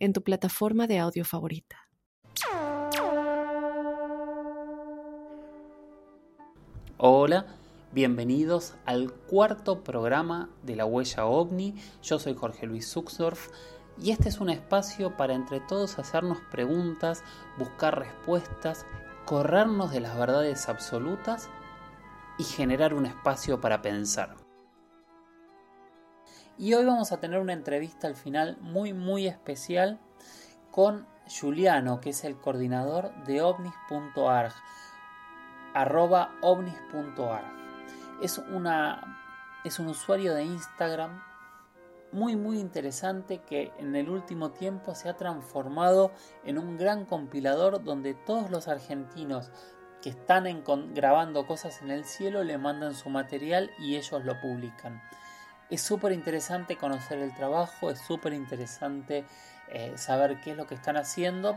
en tu plataforma de audio favorita. Hola, bienvenidos al cuarto programa de la huella ovni. Yo soy Jorge Luis Zuxdorf y este es un espacio para entre todos hacernos preguntas, buscar respuestas, corrernos de las verdades absolutas y generar un espacio para pensar. Y hoy vamos a tener una entrevista al final muy muy especial con Juliano, que es el coordinador de ovnis.arg arroba ovnis.arg. Es, una, es un usuario de Instagram muy muy interesante que en el último tiempo se ha transformado en un gran compilador donde todos los argentinos que están grabando cosas en el cielo le mandan su material y ellos lo publican. Es súper interesante conocer el trabajo, es súper interesante eh, saber qué es lo que están haciendo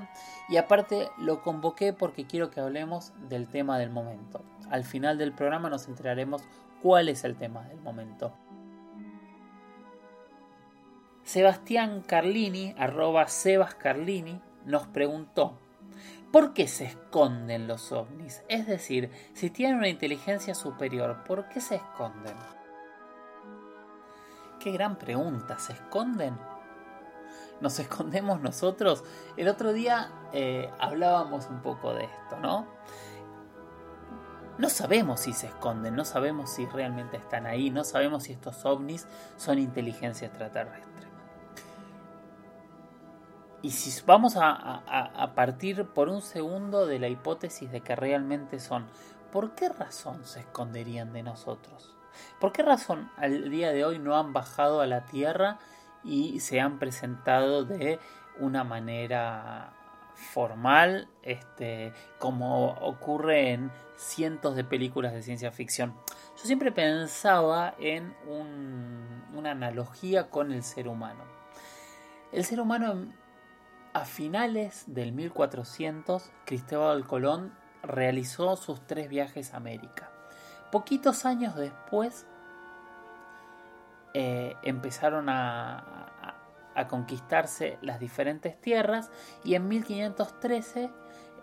y aparte lo convoqué porque quiero que hablemos del tema del momento. Al final del programa nos enteraremos cuál es el tema del momento. Sebastián Carlini, arroba Sebas Carlini, nos preguntó, ¿por qué se esconden los ovnis? Es decir, si tienen una inteligencia superior, ¿por qué se esconden? Qué gran pregunta, ¿se esconden? nos escondemos nosotros. El otro día eh, hablábamos un poco de esto, ¿no? No sabemos si se esconden, no sabemos si realmente están ahí, no sabemos si estos ovnis son inteligencia extraterrestre. Y si vamos a, a, partir por un segundo de la hipótesis de que realmente son, ¿por qué razón se esconderían de nosotros? ¿Por qué razón al día de hoy no han bajado a la Tierra y se han presentado de una manera formal, este, como ocurre en cientos de películas de ciencia ficción. Yo siempre pensaba en una analogía con el ser humano. El ser humano a finales del 1400, Cristóbal Colón realizó sus tres viajes a América. Poquitos años después, eh, empezaron a, conquistarse las diferentes tierras y en 1513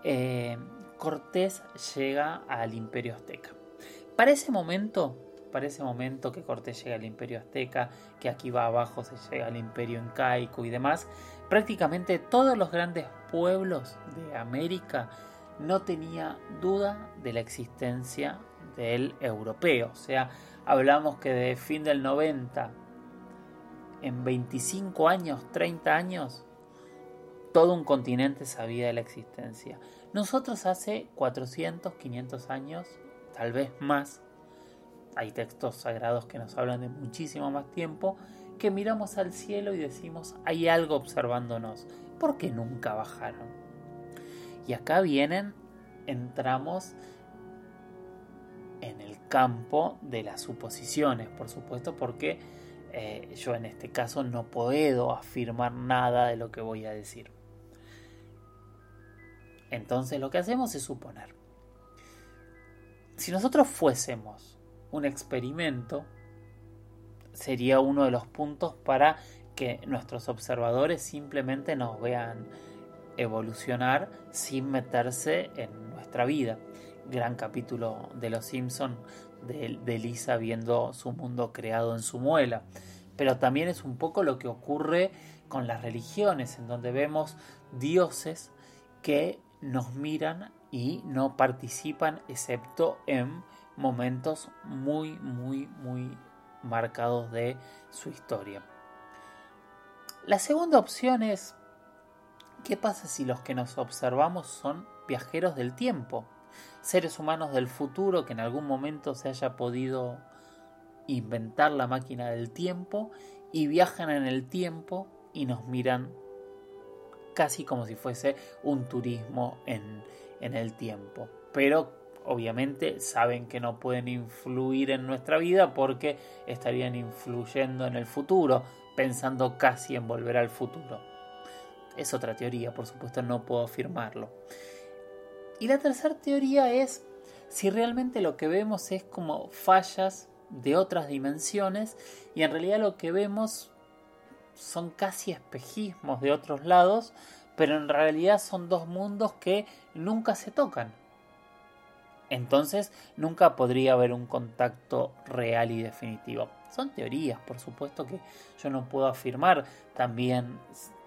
eh, Cortés llega al imperio azteca. Para ese momento, para ese momento que Cortés llega al imperio azteca, que aquí va abajo se llega al imperio incaico y demás, prácticamente todos los grandes pueblos de América no tenía duda de la existencia del europeo, o sea, hablamos que de fin del 90, en 25 años, 30 años, todo un continente sabía de la existencia. Nosotros hace 400, 500 años, tal vez más, hay textos sagrados que nos hablan de muchísimo más tiempo, que miramos al cielo y decimos, hay algo observándonos. ¿Por qué nunca bajaron? Y acá vienen, entramos en el campo de las suposiciones, por supuesto, porque eh, yo en este caso no puedo afirmar nada de lo que voy a decir. Entonces lo que hacemos es suponer. Si nosotros fuésemos un experimento, sería uno de los puntos para que nuestros observadores simplemente nos vean evolucionar sin meterse en nuestra vida gran capítulo de Los Simpson de, Lisa viendo su mundo creado en su muela. Pero también es un poco lo que ocurre con las religiones, en donde vemos dioses que nos miran y no participan excepto en momentos muy, muy, muy marcados de su historia. La segunda opción es, ¿qué pasa si los que nos observamos son viajeros del tiempo? Seres humanos del futuro que en algún momento se haya podido inventar la máquina del tiempo y viajan en el tiempo y nos miran casi como si fuese un turismo en, en el tiempo. Pero obviamente saben que no pueden influir en nuestra vida porque estarían influyendo en el futuro, pensando casi en volver al futuro. Es otra teoría, por supuesto no puedo afirmarlo. Y la tercera teoría es si realmente lo que vemos es como fallas de otras dimensiones y en realidad lo que vemos son casi espejismos de otros lados, pero en realidad son dos mundos que nunca se tocan. Entonces nunca podría haber un contacto real y definitivo. Son teorías, por supuesto que yo no puedo afirmar. También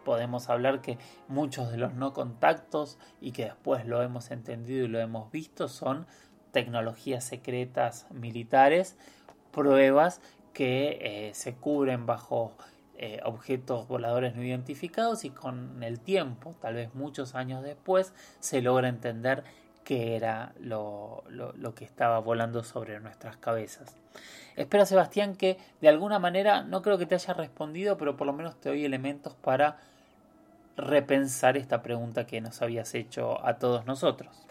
podemos hablar que muchos de los no contactos y que después lo hemos entendido y lo hemos visto son tecnologías secretas militares, pruebas que eh, se cubren bajo eh, objetos voladores no identificados y con el tiempo, tal vez muchos años después, se logra entender qué era lo, lo, que estaba volando sobre nuestras cabezas. Espero, Sebastián, que de alguna manera, no creo que te haya respondido, pero por lo menos te doy elementos para repensar esta pregunta que nos habías hecho a todos nosotros.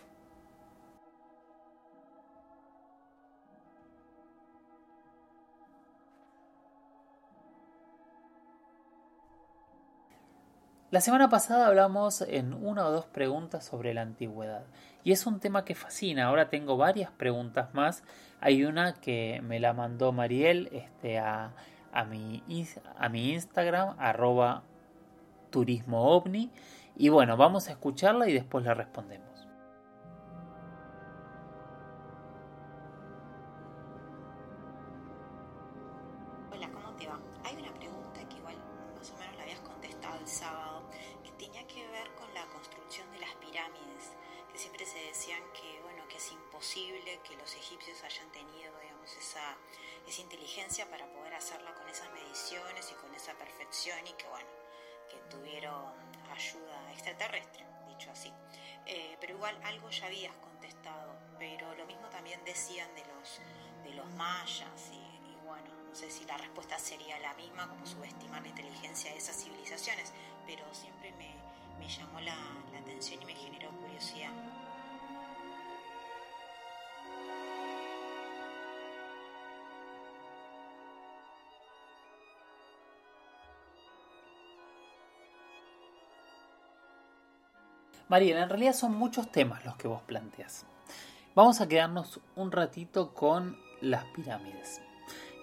La semana pasada hablamos en una o dos preguntas sobre la antigüedad y es un tema que fascina. Ahora tengo varias preguntas más. Hay una que me la mandó Mariel este, a, a, mi, a mi Instagram, arroba turismo ovni. Y bueno, vamos a escucharla y después la respondemos. Mariela, en realidad son muchos temas los que vos planteas. Vamos a quedarnos un ratito con las pirámides.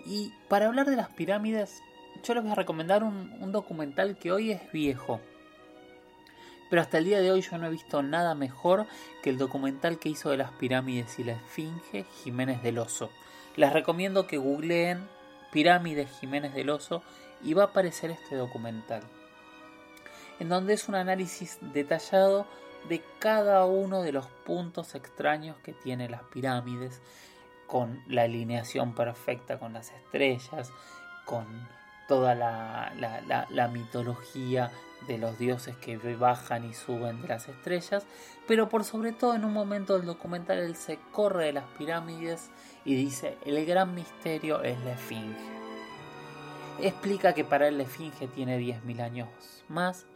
Y para hablar de las pirámides, yo les voy a recomendar un, documental que hoy es viejo. Pero hasta el día de hoy yo no he visto nada mejor que el documental que hizo de las pirámides y la esfinge Jiménez del Oso. Les recomiendo que googleen Pirámides Jiménez del Oso y va a aparecer este documental en donde es un análisis detallado de cada uno de los puntos extraños que tiene las pirámides, con la alineación perfecta con las estrellas, con toda la, mitología de los dioses que bajan y suben de las estrellas, pero por sobre todo en un momento del documental él se corre de las pirámides y dice, el gran misterio es la esfinge. Explica que para él la esfinge tiene 10.000 años más,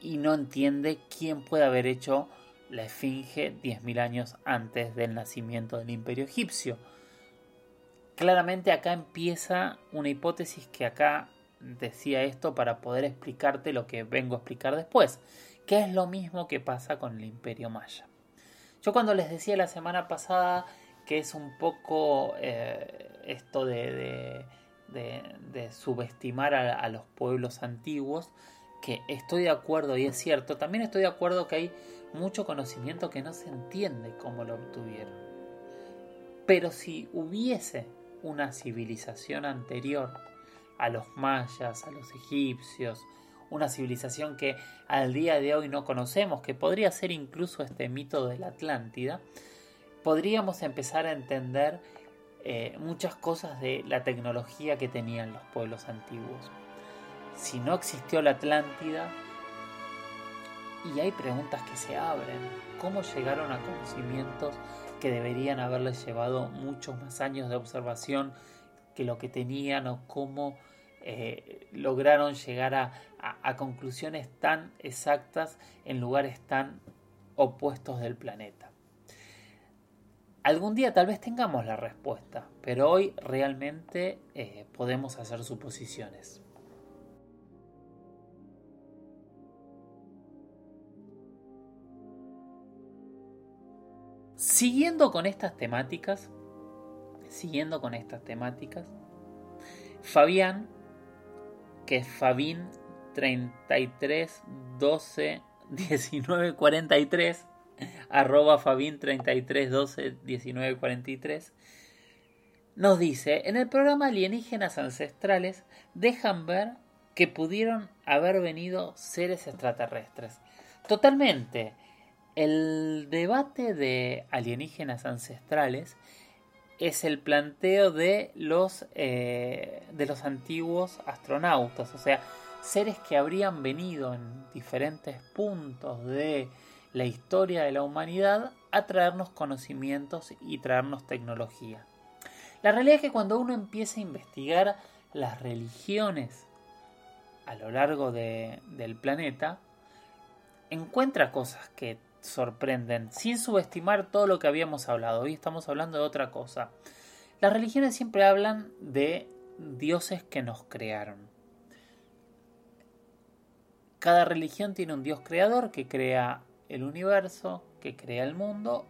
y no entiende quién puede haber hecho la esfinge 10.000 años antes del nacimiento del imperio egipcio. Claramente acá empieza una hipótesis que acá decía esto para poder explicarte lo que vengo a explicar después, que es lo mismo que pasa con el imperio maya. Yo cuando les decía la semana pasada que es un poco eh, esto de, de, subestimar a los pueblos antiguos, que estoy de acuerdo y es cierto, también estoy de acuerdo que hay mucho conocimiento que no se entiende cómo lo obtuvieron. Pero si hubiese una civilización anterior a los mayas, a los egipcios, una civilización que al día de hoy no conocemos, que podría ser incluso este mito de la Atlántida, podríamos empezar a entender eh, muchas cosas de la tecnología que tenían los pueblos antiguos si no existió la Atlántida, y hay preguntas que se abren. ¿Cómo llegaron a conocimientos que deberían haberles llevado muchos más años de observación que lo que tenían o cómo eh, lograron llegar a conclusiones tan exactas en lugares tan opuestos del planeta. Algún día tal vez tengamos la respuesta, pero hoy realmente eh, podemos hacer suposiciones. Siguiendo con estas temáticas, siguiendo con estas temáticas, Fabián, que es Fabín 33 12 19 43, arroba Fabín 33 12 19 43, nos dice, en el programa Alienígenas Ancestrales dejan ver que pudieron haber venido seres extraterrestres. Totalmente. El debate de alienígenas ancestrales es el planteo de los, eh, de los antiguos astronautas, o sea, seres que habrían venido en diferentes puntos de la historia de la humanidad a traernos conocimientos y traernos tecnología. La realidad es que cuando uno empieza a investigar las religiones a lo largo del planeta, encuentra cosas que sorprenden, sin subestimar todo lo que habíamos hablado. Hoy estamos hablando de otra cosa. Las religiones siempre hablan de dioses que nos crearon. Cada religión tiene un dios creador que crea el universo, que crea el mundo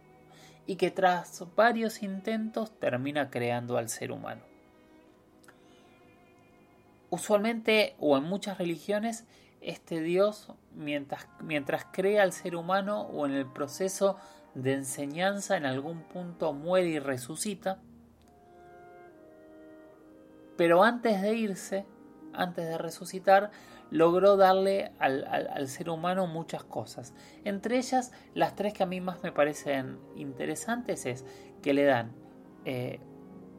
y que tras varios intentos termina creando al ser humano. Usualmente o en muchas religiones este Dios mientras, mientras crea al ser humano o en el proceso de enseñanza en algún punto muere y resucita, pero antes de irse, antes de resucitar, logró darle al, ser humano muchas cosas. Entre ellas, las tres que a mí más me parecen interesantes es que le dan eh,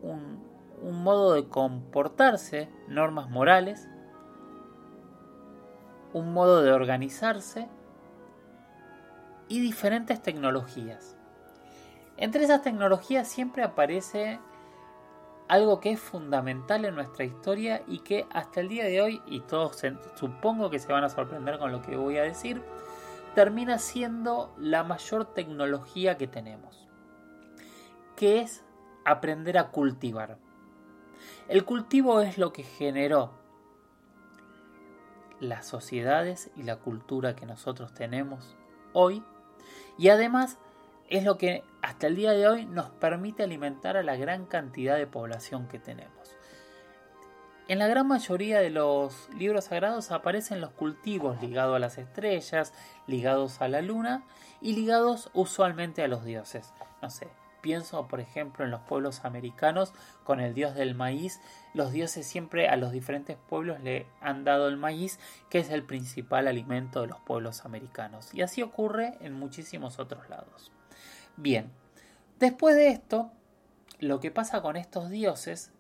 un, un modo de comportarse, normas morales, un modo de organizarse y diferentes tecnologías. Entre esas tecnologías siempre aparece algo que es fundamental en nuestra historia y que hasta el día de hoy, y todos supongo que se van a sorprender con lo que voy a decir, termina siendo la mayor tecnología que tenemos, que es aprender a cultivar. El cultivo es lo que generó las sociedades y la cultura que nosotros tenemos hoy y además es lo que hasta el día de hoy nos permite alimentar a la gran cantidad de población que tenemos. En la gran mayoría de los libros sagrados aparecen los cultivos ligados a las estrellas, ligados a la luna y ligados usualmente a los dioses. No sé, pienso por ejemplo en los pueblos americanos con el dios del maíz. Los dioses siempre a los diferentes pueblos le han dado el maíz, que es el principal alimento de los pueblos americanos. Y así ocurre en muchísimos otros lados. Bien, después de esto, lo que pasa con estos dioses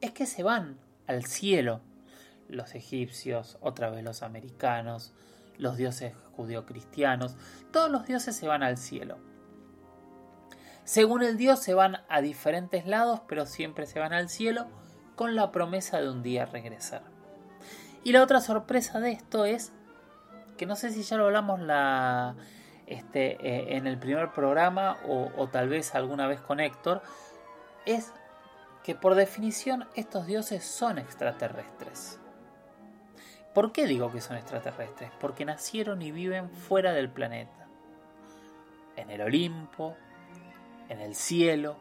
es que se van al cielo. Los egipcios, otra vez los americanos, los dioses judio-cristianos, todos los dioses se van al cielo. Según el dios se van a diferentes lados, pero siempre se van al cielo con la promesa de un día regresar. Y la otra sorpresa de esto es que no sé si ya lo hablamos la, este, eh, en el primer programa o, tal vez alguna vez con Héctor, es que por definición estos dioses son extraterrestres. ¿Por qué digo que son extraterrestres? Porque nacieron y viven fuera del planeta. En el Olimpo, en el cielo,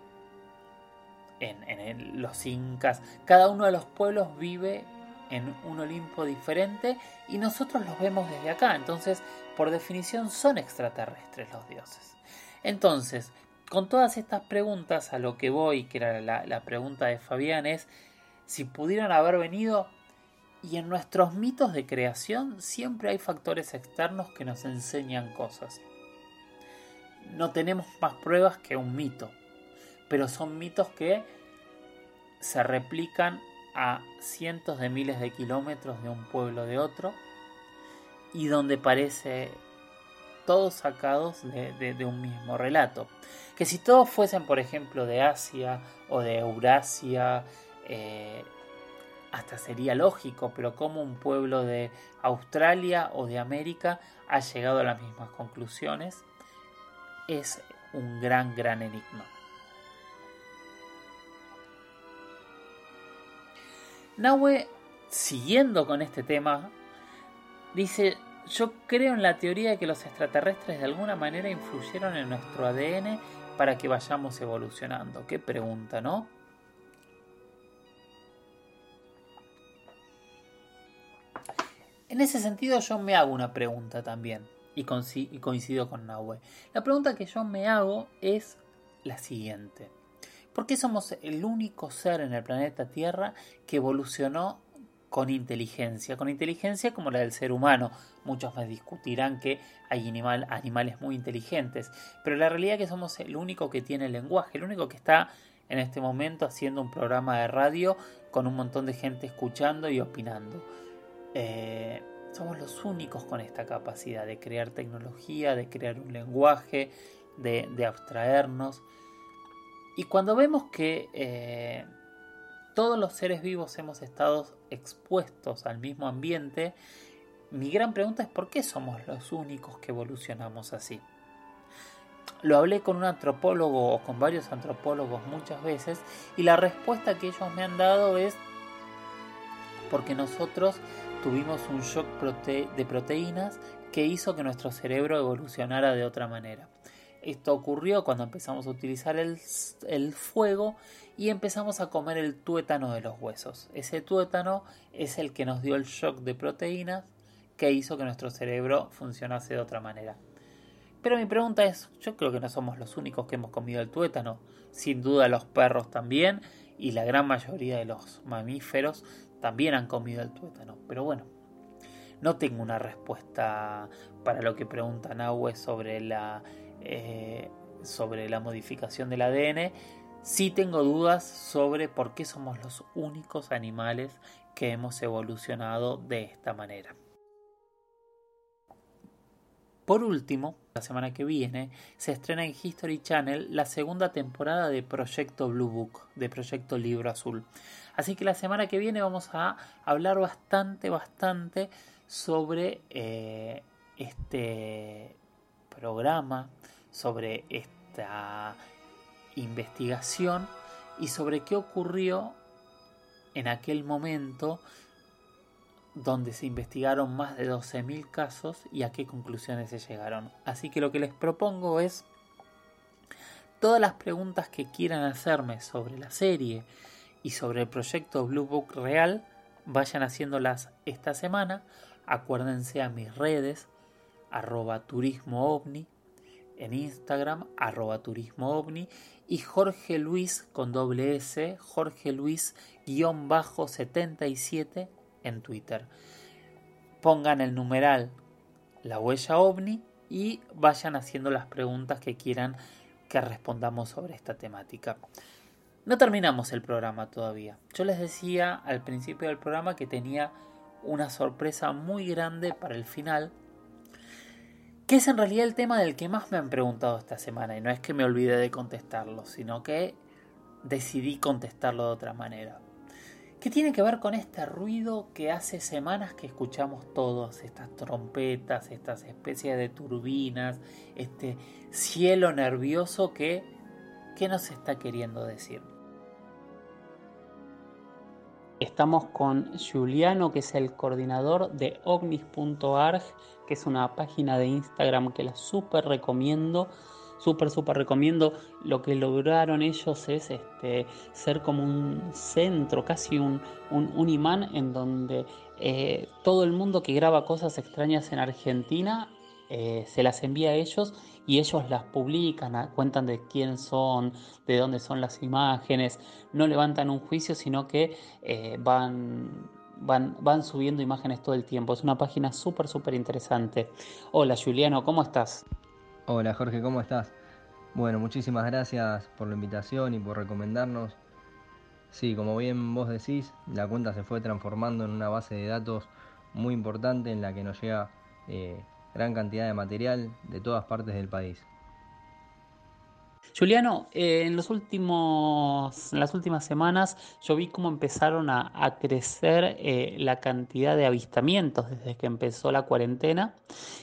en, los incas. Cada uno de los pueblos vive en un Olimpo diferente y nosotros los vemos desde acá. Entonces por definición son extraterrestres los dioses. Entonces, con todas estas preguntas, a lo que voy, que era la, pregunta de Fabián, es si pudieran haber venido y en nuestros mitos de creación siempre hay factores externos que nos enseñan cosas. No tenemos más pruebas que un mito, pero son mitos que se replican a cientos de miles de kilómetros de un pueblo de otro y donde parece todos sacados de, un mismo relato. Que si todos fuesen, por ejemplo, de Asia o de Eurasia, eh, hasta sería lógico, pero cómo un pueblo de Australia o de América ha llegado a las mismas conclusiones es un gran, gran enigma. Nahue, siguiendo con este tema, dice, yo creo en la teoría de que los extraterrestres de alguna manera influyeron en nuestro ADN para que vayamos evolucionando. Qué pregunta, ¿no? En ese sentido yo me hago una pregunta también y, coincido con Nahue. La pregunta que yo me hago es la siguiente. ¿Por qué somos el único ser en el planeta Tierra que evolucionó con inteligencia? Con inteligencia como la del ser humano. Muchos me discutirán que hay animales muy inteligentes, pero la realidad es que somos el único que tiene lenguaje, el único que está en este momento haciendo un programa de radio con un montón de gente escuchando y opinando. Eh, somos los únicos con esta capacidad de crear tecnología, de crear un lenguaje, de, abstraernos. Y cuando vemos que eh, todos los seres vivos hemos estado expuestos al mismo ambiente, mi gran pregunta es por qué somos los únicos que evolucionamos así. Lo hablé con un antropólogo o con varios antropólogos muchas veces y la respuesta que ellos me han dado es porque nosotros tuvimos un shock de proteínas que hizo que nuestro cerebro evolucionara de otra manera. Esto ocurrió cuando empezamos a utilizar el, fuego y empezamos a comer el tuétano de los huesos. Ese tuétano es el que nos dio el shock de proteínas que hizo que nuestro cerebro funcionase de otra manera. Pero mi pregunta es, yo creo que no somos los únicos que hemos comido el tuétano. Sin duda los perros también y la gran mayoría de los mamíferos también han comido el tuétano. Pero bueno, no tengo una respuesta para lo que pregunta Nahue sobre la, eh, sobre la modificación del ADN. Sí tengo dudas sobre por qué somos los únicos animales que hemos evolucionado de esta manera. Por último, la semana que viene se estrena en History Channel la segunda temporada de Proyecto Blue Book, de Proyecto Libro Azul. Así que la semana que viene vamos a hablar bastante, bastante sobre eh, este programa, sobre esta investigación y sobre qué ocurrió en aquel momento donde se investigaron más de 12.000 casos y a qué conclusiones se llegaron. Así que lo que les propongo es todas las preguntas que quieran hacerme sobre la serie, y sobre el proyecto Blue Book Real, vayan haciéndolas esta semana. Acuérdense a mis redes, arroba turismo en Instagram, arroba y Jorge Luis con doble S, Jorge Luis guion bajo 77 en Twitter. Pongan el numeral la huella ovni y vayan haciendo las preguntas que quieran que respondamos sobre esta temática. No terminamos el programa todavía. Yo les decía al principio del programa que tenía una sorpresa muy grande para el final, que es en realidad el tema del que más me han preguntado esta semana, y no es que me olvide de contestarlo, sino que decidí contestarlo de otra manera. ¿Qué tiene que ver con este ruido que hace semanas que escuchamos todos, estas trompetas, estas especies de turbinas, este cielo nervioso que, ¿qué nos está queriendo decir? Estamos con Juliano, que es el coordinador de ovnis.arg, que es una página de Instagram que la súper recomiendo. Súper, súper recomiendo. Lo que lograron ellos es este, ser como un centro, casi un, un, imán en donde eh, todo el mundo que graba cosas extrañas en Argentina eh, se las envía a ellos y ellos las publican, cuentan de quién son, de dónde son las imágenes, no levantan un juicio, sino que eh, van, van, van subiendo imágenes todo el tiempo. Es una página súper, súper interesante. Hola Juliano, ¿cómo estás? Hola Jorge, ¿cómo estás? Bueno, muchísimas gracias por la invitación y por recomendarnos. Sí, como bien vos decís, la cuenta se fue transformando en una base de datos muy importante en la que nos llega eh, gran cantidad de material de todas partes del país. Juliano, eh, en, los últimos, en las últimas semanas yo vi cómo empezaron a, crecer eh, la cantidad de avistamientos desde que empezó la cuarentena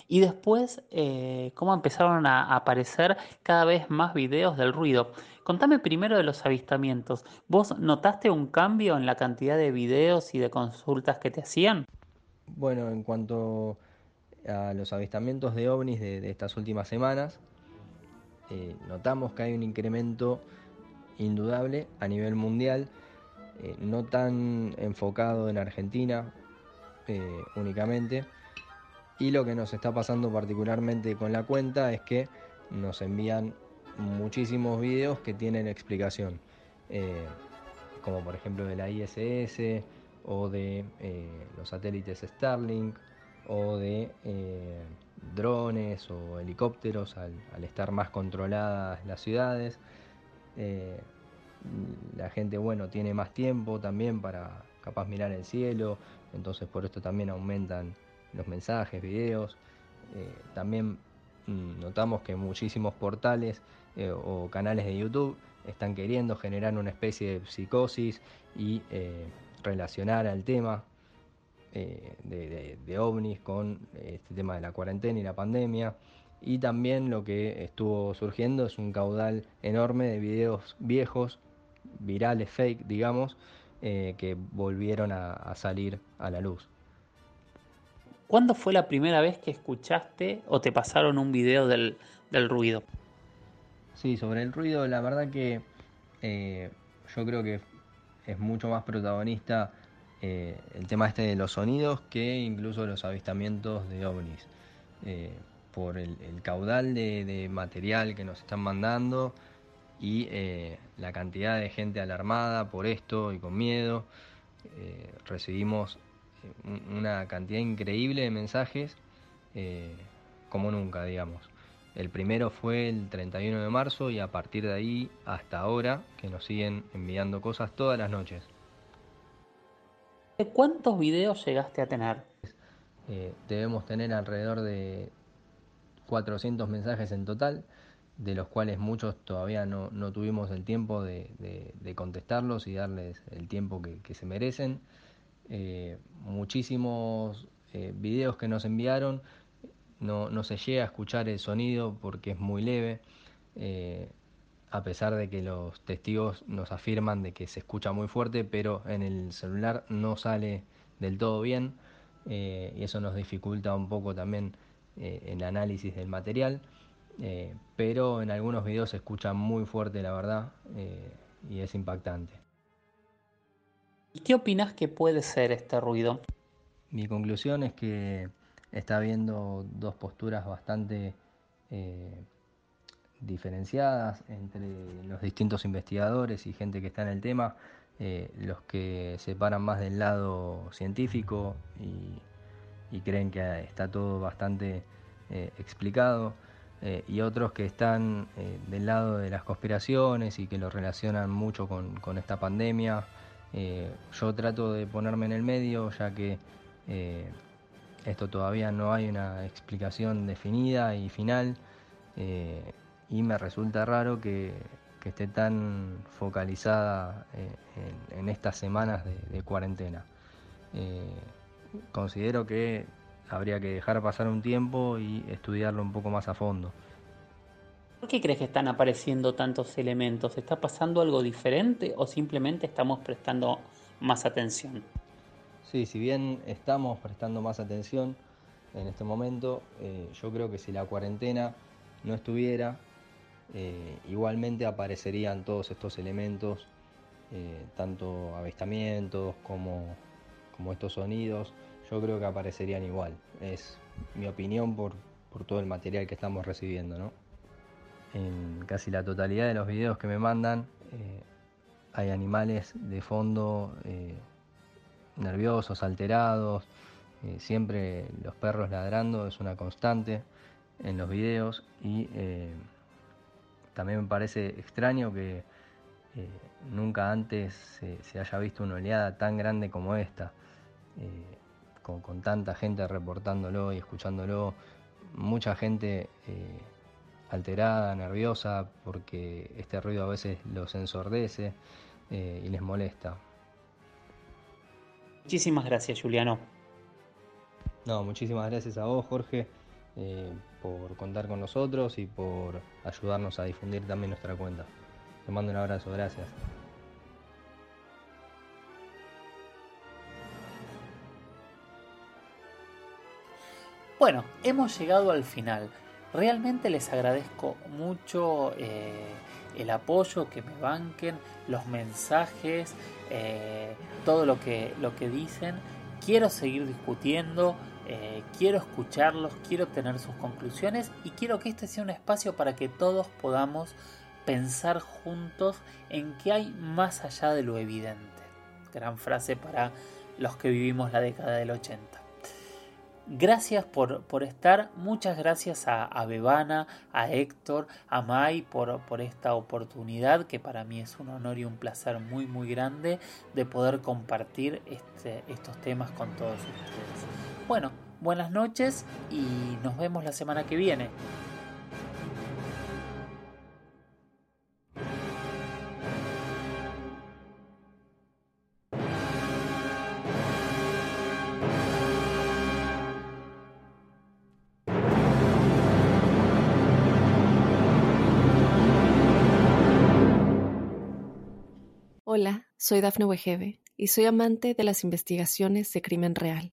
y después eh, cómo empezaron a aparecer cada vez más videos del ruido. Contame primero de los avistamientos. ¿Vos notaste un cambio en la cantidad de videos y de consultas que te hacían? Bueno, en cuanto a los avistamientos de ovnis de estas últimas semanas, eh, notamos que hay un incremento indudable a nivel mundial, eh, no tan enfocado en Argentina eh, únicamente. Y lo que nos está pasando particularmente con la cuenta es que nos envían muchísimos videos que tienen explicación, como por ejemplo de la ISS o de los satélites Starlink o de drones o helicópteros al, estar más controladas las ciudades. Eh, la gente, bueno, tiene más tiempo también para capaz mirar el cielo, entonces por esto también aumentan los mensajes, videos. Eh, también mm, notamos que muchísimos portales eh, o canales de YouTube están queriendo generar una especie de psicosis y relacionar al tema eh, de, ovnis con este tema de la cuarentena y la pandemia. Y también lo que estuvo surgiendo es un caudal enorme de videos viejos, virales, fake, digamos, eh, que volvieron a, salir a la luz. ¿Cuándo fue la primera vez que escuchaste o te pasaron un video del, ruido? Sí, sobre el ruido, la verdad que eh, yo creo que es mucho más protagonista eh, el tema este de los sonidos que incluso los avistamientos de ovnis. Eh, por el, caudal de, material que nos están mandando y eh, la cantidad de gente alarmada por esto y con miedo. recibimos una cantidad increíble de mensajes como nunca, digamos. El primero fue el 31 de marzo y a partir de ahí hasta ahora que nos siguen enviando cosas todas las noches. ¿Cuántos videos llegaste a tener? Eh, debemos tener alrededor de 400 mensajes en total, de los cuales muchos todavía no, tuvimos el tiempo de, contestarlos y darles el tiempo que, se merecen. Eh, muchísimos eh, videos que nos enviaron, no, no, se llega a escuchar el sonido porque es muy leve a pesar de que los testigos nos afirman de que se escucha muy fuerte, pero en el celular no sale del todo bien eh, y eso nos dificulta un poco también eh, el análisis del material, eh, pero en algunos videos se escucha muy fuerte la verdad y es impactante. ¿Y qué opinas que puede ser este ruido? Mi conclusión es que está habiendo dos posturas bastante diferenciadas entre los distintos investigadores y gente que está en el tema, eh, los que se paran más del lado científico y, creen que está todo bastante eh, explicado, eh, y otros que están del lado de las conspiraciones y que lo relacionan mucho con, con esta pandemia. yo trato de ponerme en el medio ya que esto todavía no hay una explicación definida y final y me resulta raro que, esté tan focalizada eh, en, estas semanas de, cuarentena. Eh, considero que habría que dejar pasar un tiempo y estudiarlo un poco más a fondo. ¿Por qué crees que están apareciendo tantos elementos? ¿Está pasando algo diferente o simplemente estamos prestando más atención? Sí, si bien estamos prestando más atención en este momento, eh, yo creo que si la cuarentena no estuviera, eh, igualmente aparecerían todos estos elementos, eh, tanto avistamientos como, estos sonidos, yo creo que aparecerían igual. Es mi opinión por, todo el material que estamos recibiendo. En casi la totalidad de los videos que me mandan eh, hay animales de fondo nerviosos, alterados, siempre los perros ladrando es una constante en los videos y también me parece extraño que eh, nunca antes se, haya visto una oleada tan grande como esta, eh, con, tanta gente reportándolo y escuchándolo, mucha gente eh, alterada, nerviosa, porque este ruido a veces los ensordece y les molesta. Muchísimas gracias, Juliano. No, muchísimas gracias a vos, Jorge, eh, por contar con nosotros y por ayudarnos a difundir también nuestra cuenta. Te mando un abrazo, gracias. Bueno, hemos llegado al final. Realmente les agradezco mucho eh, el apoyo, que me banquen, los mensajes, eh, todo lo que, lo que dicen. Quiero seguir discutiendo, eh, quiero escucharlos, quiero tener sus conclusiones y quiero que este sea un espacio para que todos podamos pensar juntos en qué hay más allá de lo evidente. Gran frase para los que vivimos la década del 80. Gracias por, estar, muchas gracias a, a, Bebana, a Héctor, a Mai por, por esta oportunidad que para mí es un honor y un placer muy muy grande de poder compartir este, estos temas con todos ustedes. Bueno, buenas noches y nos vemos la semana que viene. Hola, soy Dafne Wegebe y soy amante de las investigaciones de crimen real.